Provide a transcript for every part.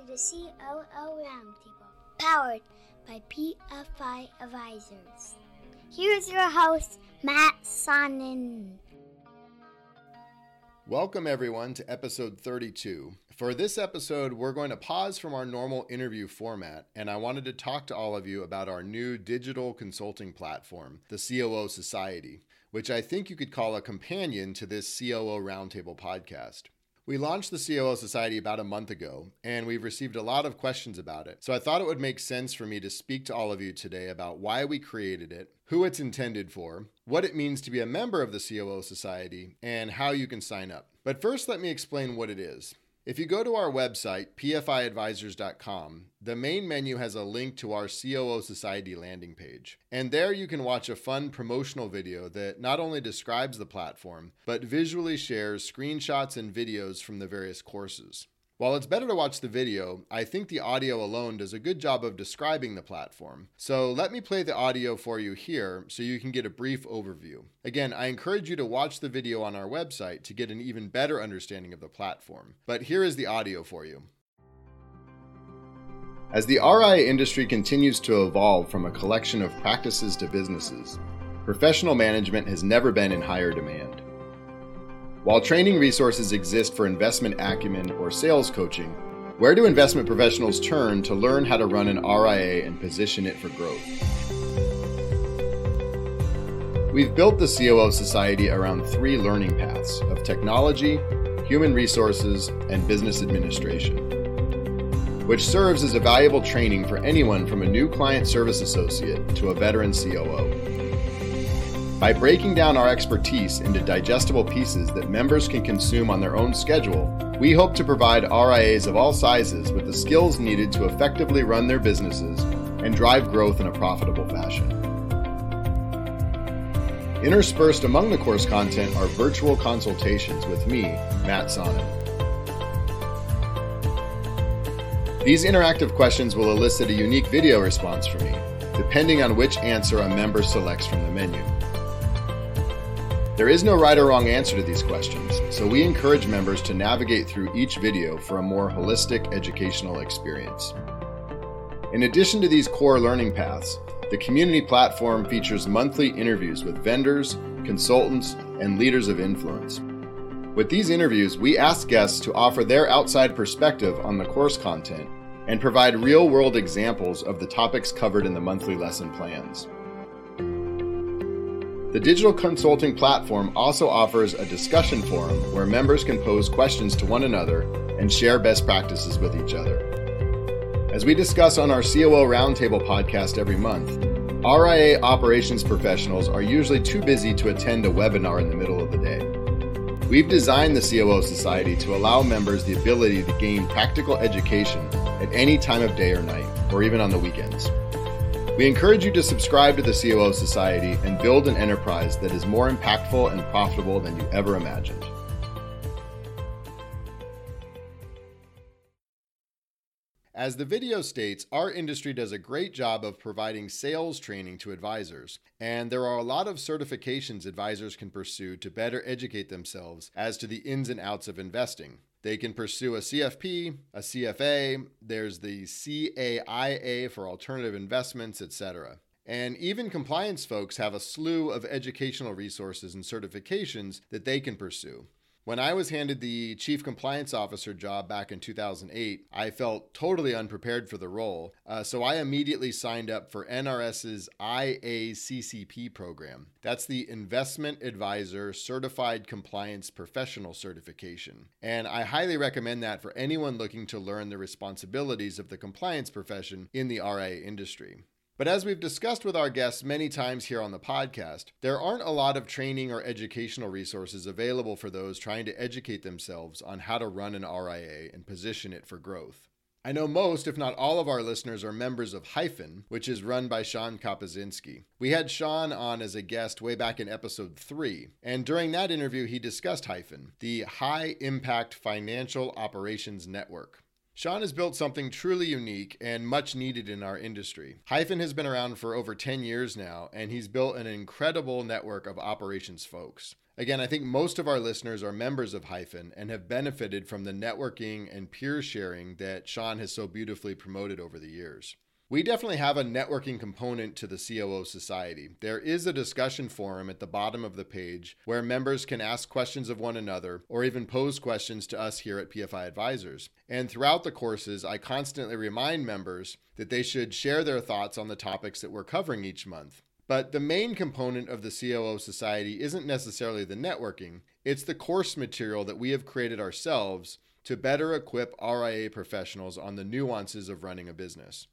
to the COO Roundtable, powered by PFI Advisors. Here's your host, Matt Sonnen. Welcome, everyone, to episode 32. For this episode, we're going to pause from our normal interview format, and I wanted to talk to all of you about our new digital consulting platform, the COO Society, which I think you could call a companion to this COO Roundtable podcast. We launched the COO Society about a month ago, and we've received a lot of questions about it. So I thought it would make sense for me to speak to all of you today about why we created it, who it's intended for, what it means to be a member of the COO Society, and how you can sign up. But first, let me explain what it is. If you go to our website, pfiadvisors.com, the main menu has a link to our COO Society landing page. And there you can watch a fun promotional video that not only describes the platform, but visually shares screenshots and videos from the various courses. While it's better to watch the video, I think the audio alone does a good job of describing the platform. So let me play the audio for you here so you can get a brief overview. Again, I encourage you to watch the video on our website to get an even better understanding of the platform. But here is the audio for you. As the RIA industry continues to evolve from a collection of practices to businesses, professional management has never been in higher demand. While training resources exist for investment acumen or sales coaching, where do investment professionals turn to learn how to run an RIA and position it for growth? We've built the COO Society around three learning paths of technology, human resources, and business administration, which serves as a valuable training for anyone from a new client service associate to a veteran COO. By breaking down our expertise into digestible pieces that members can consume on their own schedule, we hope to provide RIAs of all sizes with the skills needed to effectively run their businesses and drive growth in a profitable fashion. Interspersed among the course content are virtual consultations with me, Matt Sonnen. These interactive questions will elicit a unique video response from me, depending on which answer a member selects from the menu. There is no right or wrong answer to these questions, so we encourage members to navigate through each video for a more holistic educational experience. In addition to these core learning paths, the community platform features monthly interviews with vendors, consultants, and leaders of influence. With these interviews, we ask guests to offer their outside perspective on the course content and provide real world examples of the topics covered in the monthly lesson plans. The digital consulting platform also offers a discussion forum where members can pose questions to one another and share best practices with each other. As we discuss on our COO Roundtable podcast every month, RIA operations professionals are usually too busy to attend a webinar in the middle of the day. We've designed the COO Society to allow members the ability to gain practical education at any time of day or night, or even on the weekends. We encourage you to subscribe to the COO Society and build an enterprise that is more impactful and profitable than you ever imagined. As the video states, our industry does a great job of providing sales training to advisors, and there are a lot of certifications advisors can pursue to better educate themselves as to the ins and outs of investing. They can pursue a CFP, a CFA, there's the CAIA for alternative investments, etc. And even compliance folks have a slew of educational resources and certifications that they can pursue. When I was handed the chief compliance officer job back in 2008, I felt totally unprepared for the role, uh, so I immediately signed up for NRS's IACCP program. That's the Investment Advisor Certified Compliance Professional Certification. And I highly recommend that for anyone looking to learn the responsibilities of the compliance profession in the RIA industry. But as we've discussed with our guests many times here on the podcast, there aren't a lot of training or educational resources available for those trying to educate themselves on how to run an RIA and position it for growth. I know most, if not all, of our listeners are members of Hyphen, which is run by Sean Kapazinski. We had Sean on as a guest way back in episode 3, and during that interview, he discussed Hyphen, the High Impact Financial Operations Network. Sean has built something truly unique and much needed in our industry. Hyphen has been around for over 10 years now, and he's built an incredible network of operations folks. Again, I think most of our listeners are members of Hyphen and have benefited from the networking and peer sharing that Sean has so beautifully promoted over the years. We definitely have a networking component to the COO Society. There is a discussion forum at the bottom of the page where members can ask questions of one another or even pose questions to us here at PFI Advisors. And throughout the courses, I constantly remind members that they should share their thoughts on the topics that we're covering each month. But the main component of the COO Society isn't necessarily the networking, it's the course material that we have created ourselves to better equip RIA professionals on the nuances of running a business.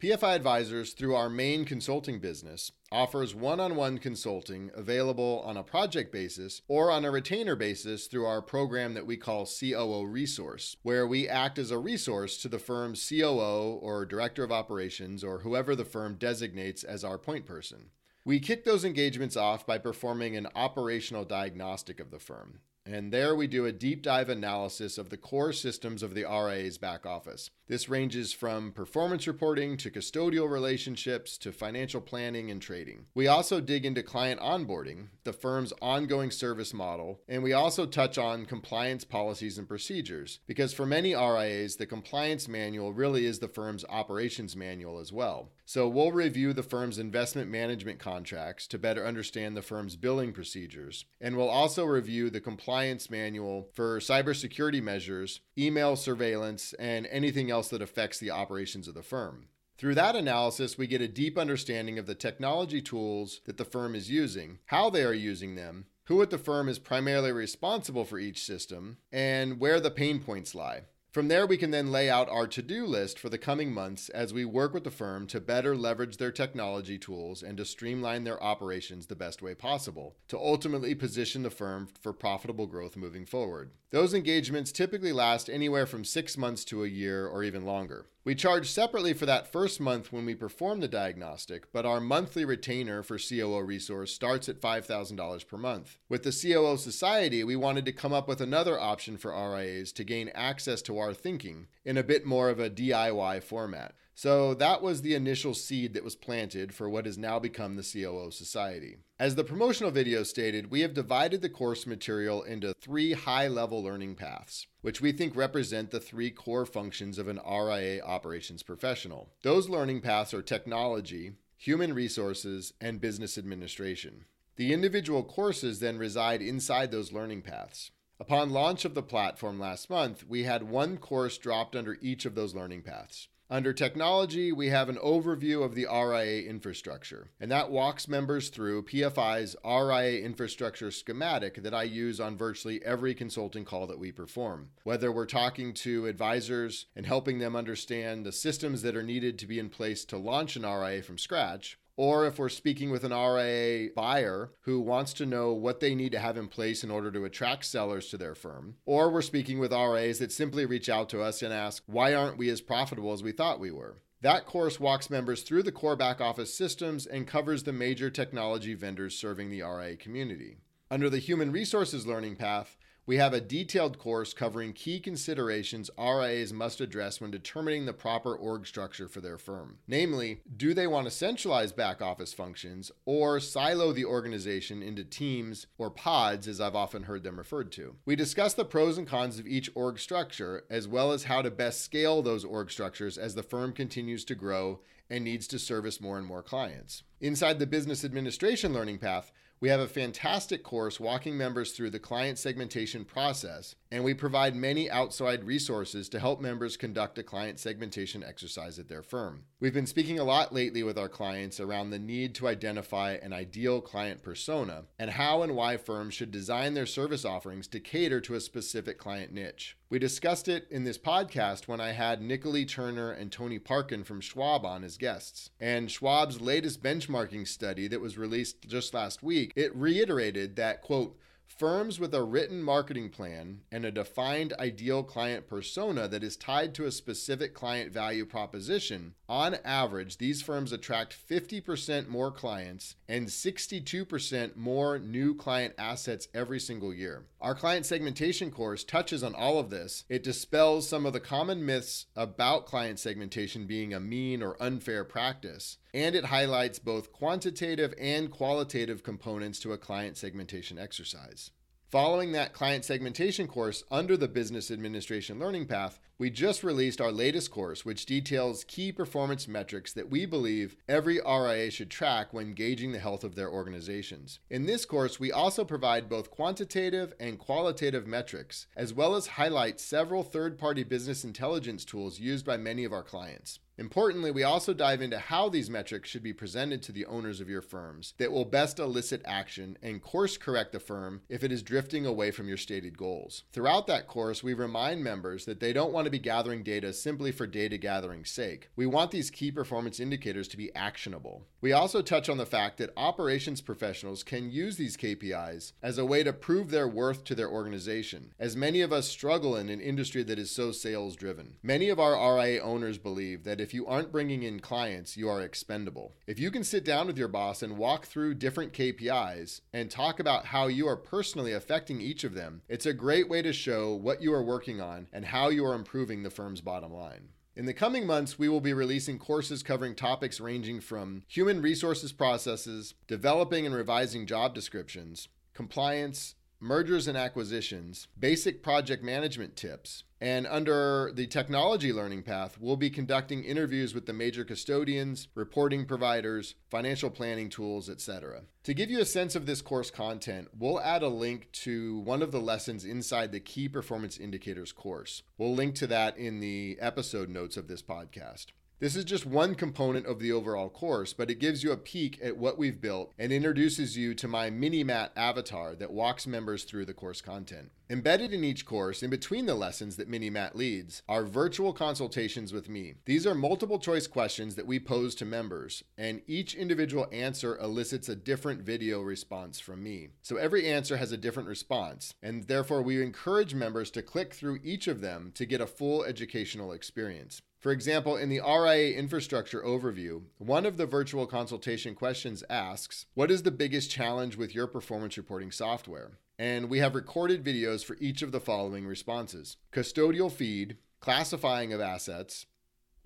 PFI Advisors, through our main consulting business, offers one on one consulting available on a project basis or on a retainer basis through our program that we call COO Resource, where we act as a resource to the firm's COO or Director of Operations or whoever the firm designates as our point person. We kick those engagements off by performing an operational diagnostic of the firm. And there we do a deep dive analysis of the core systems of the RIA's back office. This ranges from performance reporting to custodial relationships to financial planning and trading. We also dig into client onboarding, the firm's ongoing service model, and we also touch on compliance policies and procedures, because for many RIAs, the compliance manual really is the firm's operations manual as well. So we'll review the firm's investment management contracts to better understand the firm's billing procedures, and we'll also review the compliance manual for cybersecurity measures, email surveillance, and anything else that affects the operations of the firm. Through that analysis, we get a deep understanding of the technology tools that the firm is using, how they are using them, who at the firm is primarily responsible for each system, and where the pain points lie. From there, we can then lay out our to do list for the coming months as we work with the firm to better leverage their technology tools and to streamline their operations the best way possible, to ultimately position the firm for profitable growth moving forward. Those engagements typically last anywhere from six months to a year or even longer. We charge separately for that first month when we perform the diagnostic, but our monthly retainer for COO Resource starts at $5,000 per month. With the COO Society, we wanted to come up with another option for RIAs to gain access to our thinking in a bit more of a DIY format. So that was the initial seed that was planted for what has now become the COO Society. As the promotional video stated, we have divided the course material into three high level learning paths, which we think represent the three core functions of an RIA operations professional. Those learning paths are technology, human resources, and business administration. The individual courses then reside inside those learning paths. Upon launch of the platform last month, we had one course dropped under each of those learning paths. Under technology, we have an overview of the RIA infrastructure, and that walks members through PFI's RIA infrastructure schematic that I use on virtually every consulting call that we perform. Whether we're talking to advisors and helping them understand the systems that are needed to be in place to launch an RIA from scratch, or if we're speaking with an RIA buyer who wants to know what they need to have in place in order to attract sellers to their firm, or we're speaking with RIAs that simply reach out to us and ask, why aren't we as profitable as we thought we were? That course walks members through the core back office systems and covers the major technology vendors serving the RIA community. Under the Human Resources Learning Path, we have a detailed course covering key considerations RIAs must address when determining the proper org structure for their firm. Namely, do they want to centralize back office functions or silo the organization into teams or pods, as I've often heard them referred to? We discuss the pros and cons of each org structure, as well as how to best scale those org structures as the firm continues to grow and needs to service more and more clients. Inside the business administration learning path, we have a fantastic course walking members through the client segmentation process, and we provide many outside resources to help members conduct a client segmentation exercise at their firm. We've been speaking a lot lately with our clients around the need to identify an ideal client persona and how and why firms should design their service offerings to cater to a specific client niche. We discussed it in this podcast when I had Nicole Turner and Tony Parkin from Schwab on as guests. And Schwab's latest benchmarking study that was released just last week, it reiterated that, quote, Firms with a written marketing plan and a defined ideal client persona that is tied to a specific client value proposition, on average, these firms attract 50% more clients and 62% more new client assets every single year. Our client segmentation course touches on all of this. It dispels some of the common myths about client segmentation being a mean or unfair practice, and it highlights both quantitative and qualitative components to a client segmentation exercise. Following that client segmentation course under the Business Administration Learning Path, we just released our latest course, which details key performance metrics that we believe every RIA should track when gauging the health of their organizations. In this course, we also provide both quantitative and qualitative metrics, as well as highlight several third party business intelligence tools used by many of our clients. Importantly, we also dive into how these metrics should be presented to the owners of your firms that will best elicit action and course correct the firm if it is drifting away from your stated goals. Throughout that course, we remind members that they don't want to be gathering data simply for data gathering's sake. We want these key performance indicators to be actionable. We also touch on the fact that operations professionals can use these KPIs as a way to prove their worth to their organization, as many of us struggle in an industry that is so sales driven. Many of our RIA owners believe that if if you aren't bringing in clients, you are expendable. If you can sit down with your boss and walk through different KPIs and talk about how you are personally affecting each of them, it's a great way to show what you are working on and how you are improving the firm's bottom line. In the coming months, we will be releasing courses covering topics ranging from human resources processes, developing and revising job descriptions, compliance, mergers and acquisitions, basic project management tips, and under the technology learning path, we'll be conducting interviews with the major custodians, reporting providers, financial planning tools, etc. To give you a sense of this course content, we'll add a link to one of the lessons inside the Key Performance Indicators course. We'll link to that in the episode notes of this podcast. This is just one component of the overall course, but it gives you a peek at what we've built and introduces you to my mini Matt avatar that walks members through the course content. Embedded in each course, in between the lessons that Mini Matt leads, are virtual consultations with me. These are multiple choice questions that we pose to members, and each individual answer elicits a different video response from me. So every answer has a different response, and therefore we encourage members to click through each of them to get a full educational experience. For example, in the RIA infrastructure overview, one of the virtual consultation questions asks, What is the biggest challenge with your performance reporting software? And we have recorded videos for each of the following responses custodial feed, classifying of assets,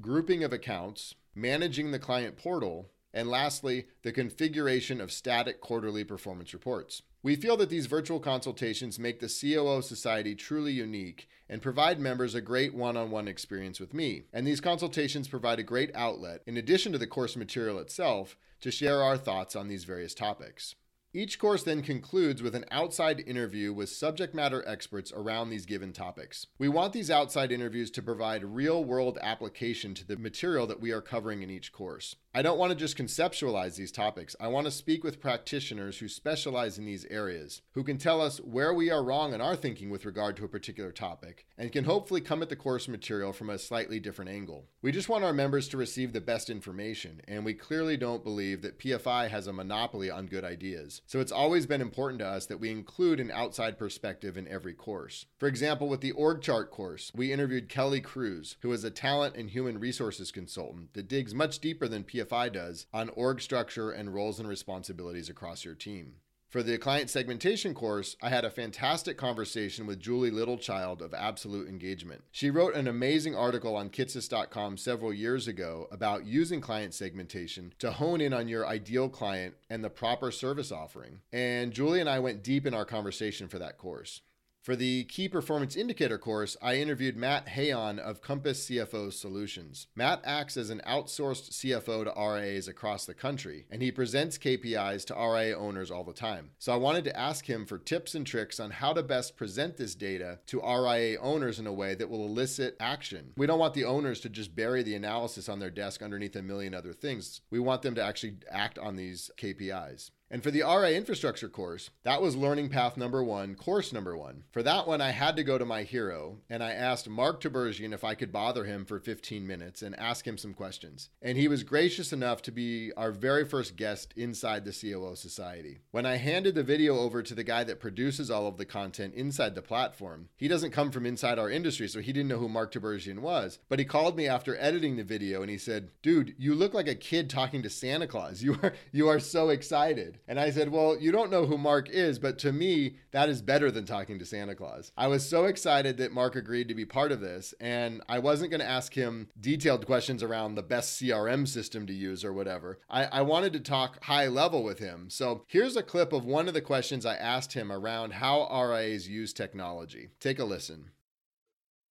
grouping of accounts, managing the client portal, and lastly, the configuration of static quarterly performance reports. We feel that these virtual consultations make the COO Society truly unique and provide members a great one on one experience with me. And these consultations provide a great outlet, in addition to the course material itself, to share our thoughts on these various topics. Each course then concludes with an outside interview with subject matter experts around these given topics. We want these outside interviews to provide real world application to the material that we are covering in each course. I don't want to just conceptualize these topics. I want to speak with practitioners who specialize in these areas, who can tell us where we are wrong in our thinking with regard to a particular topic, and can hopefully come at the course material from a slightly different angle. We just want our members to receive the best information, and we clearly don't believe that PFI has a monopoly on good ideas. So it's always been important to us that we include an outside perspective in every course. For example, with the org chart course, we interviewed Kelly Cruz, who is a talent and human resources consultant that digs much deeper than PFI does on org structure and roles and responsibilities across your team. For the client segmentation course, I had a fantastic conversation with Julie Littlechild of Absolute Engagement. She wrote an amazing article on Kitces.com several years ago about using client segmentation to hone in on your ideal client and the proper service offering. And Julie and I went deep in our conversation for that course. For the Key Performance Indicator course, I interviewed Matt Hayon of Compass CFO Solutions. Matt acts as an outsourced CFO to RIAs across the country, and he presents KPIs to RIA owners all the time. So I wanted to ask him for tips and tricks on how to best present this data to RIA owners in a way that will elicit action. We don't want the owners to just bury the analysis on their desk underneath a million other things. We want them to actually act on these KPIs. And for the RIA infrastructure course, that was learning path number one, course number one. For that one, I had to go to my hero and I asked Mark Tibergien if I could bother him for 15 minutes and ask him some questions. And he was gracious enough to be our very first guest inside the COO Society. When I handed the video over to the guy that produces all of the content inside the platform, he doesn't come from inside our industry, so he didn't know who Mark Tibergien was. But he called me after editing the video and he said, Dude, you look like a kid talking to Santa Claus. You are you are so excited. And I said, Well, you don't know who Mark is, but to me, that is better than talking to Santa Claus. I was so excited that Mark agreed to be part of this, and I wasn't going to ask him detailed questions around the best CRM system to use or whatever. I, I wanted to talk high level with him. So here's a clip of one of the questions I asked him around how RIAs use technology. Take a listen.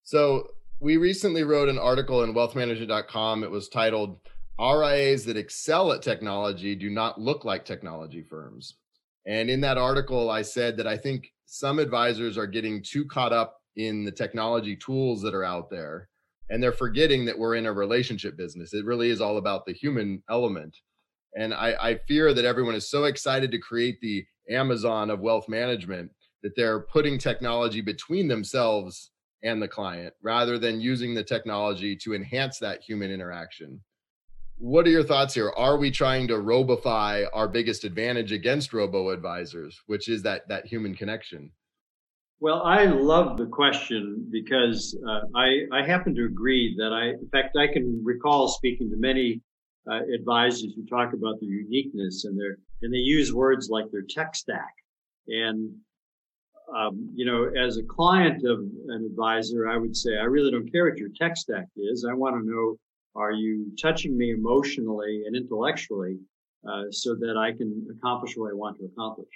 So we recently wrote an article in wealthmanager.com. It was titled RIAs that excel at technology do not look like technology firms. And in that article, I said that I think some advisors are getting too caught up in the technology tools that are out there and they're forgetting that we're in a relationship business. It really is all about the human element. And I, I fear that everyone is so excited to create the Amazon of wealth management that they're putting technology between themselves and the client rather than using the technology to enhance that human interaction what are your thoughts here? Are we trying to robify our biggest advantage against robo advisors, which is that that human connection? Well, I love the question because uh, I, I happen to agree that I, in fact, I can recall speaking to many uh, advisors who talk about their uniqueness and their, and they use words like their tech stack. And, um, you know, as a client of an advisor, I would say, I really don't care what your tech stack is. I want to know are you touching me emotionally and intellectually uh, so that I can accomplish what I want to accomplish?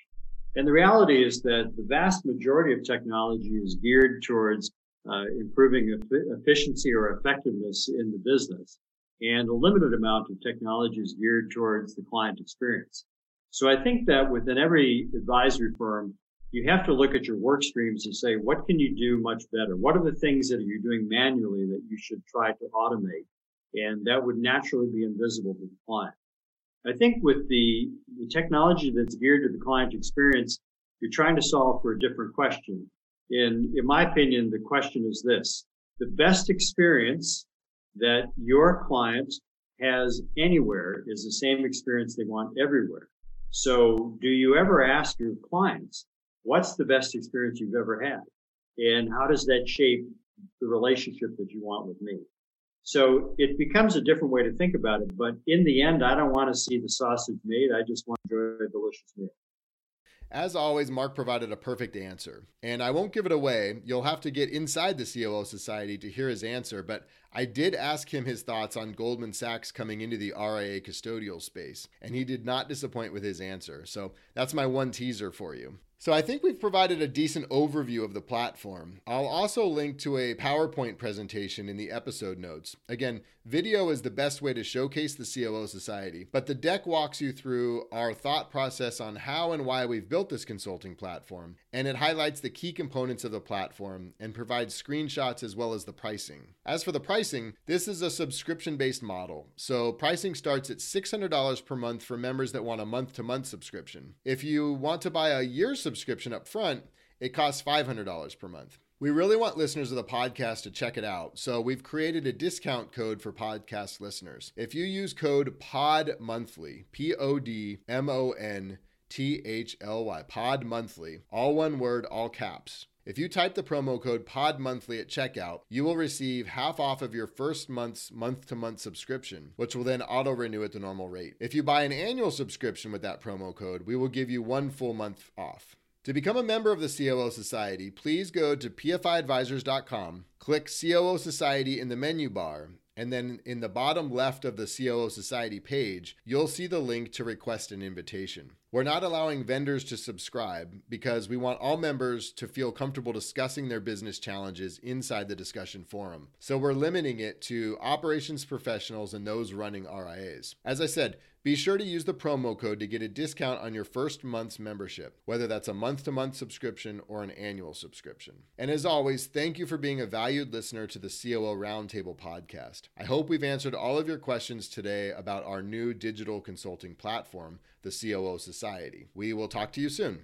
And the reality is that the vast majority of technology is geared towards uh, improving efficiency or effectiveness in the business. And a limited amount of technology is geared towards the client experience. So I think that within every advisory firm, you have to look at your work streams and say, what can you do much better? What are the things that you're doing manually that you should try to automate? And that would naturally be invisible to the client. I think with the, the technology that's geared to the client experience, you're trying to solve for a different question. In, in my opinion, the question is this. The best experience that your client has anywhere is the same experience they want everywhere. So do you ever ask your clients, what's the best experience you've ever had? And how does that shape the relationship that you want with me? So it becomes a different way to think about it. But in the end, I don't want to see the sausage made. I just want to enjoy a delicious meal. As always, Mark provided a perfect answer. And I won't give it away. You'll have to get inside the COO Society to hear his answer. But I did ask him his thoughts on Goldman Sachs coming into the RIA custodial space. And he did not disappoint with his answer. So that's my one teaser for you. So I think we've provided a decent overview of the platform. I'll also link to a PowerPoint presentation in the episode notes. Again, video is the best way to showcase the COO Society, but the deck walks you through our thought process on how and why we've built this consulting platform, and it highlights the key components of the platform and provides screenshots as well as the pricing. As for the pricing, this is a subscription based model, so pricing starts at $600 per month for members that want a month to month subscription. If you want to buy a year's subscription up front, it costs $500 per month. We really want listeners of the podcast to check it out, so we've created a discount code for podcast listeners. If you use code POD monthly, P O D M O N T H L Y, POD monthly, all one word, all caps. If you type the promo code PODMONTHLY at checkout, you will receive half off of your first month's month to month subscription, which will then auto renew at the normal rate. If you buy an annual subscription with that promo code, we will give you one full month off. To become a member of the COO Society, please go to pfiadvisors.com, click COO Society in the menu bar, and then in the bottom left of the COO Society page, you'll see the link to request an invitation. We're not allowing vendors to subscribe because we want all members to feel comfortable discussing their business challenges inside the discussion forum. So we're limiting it to operations professionals and those running RIAs. As I said, Be sure to use the promo code to get a discount on your first month's membership, whether that's a month to month subscription or an annual subscription. And as always, thank you for being a valued listener to the COO Roundtable podcast. I hope we've answered all of your questions today about our new digital consulting platform, the COO Society. We will talk to you soon.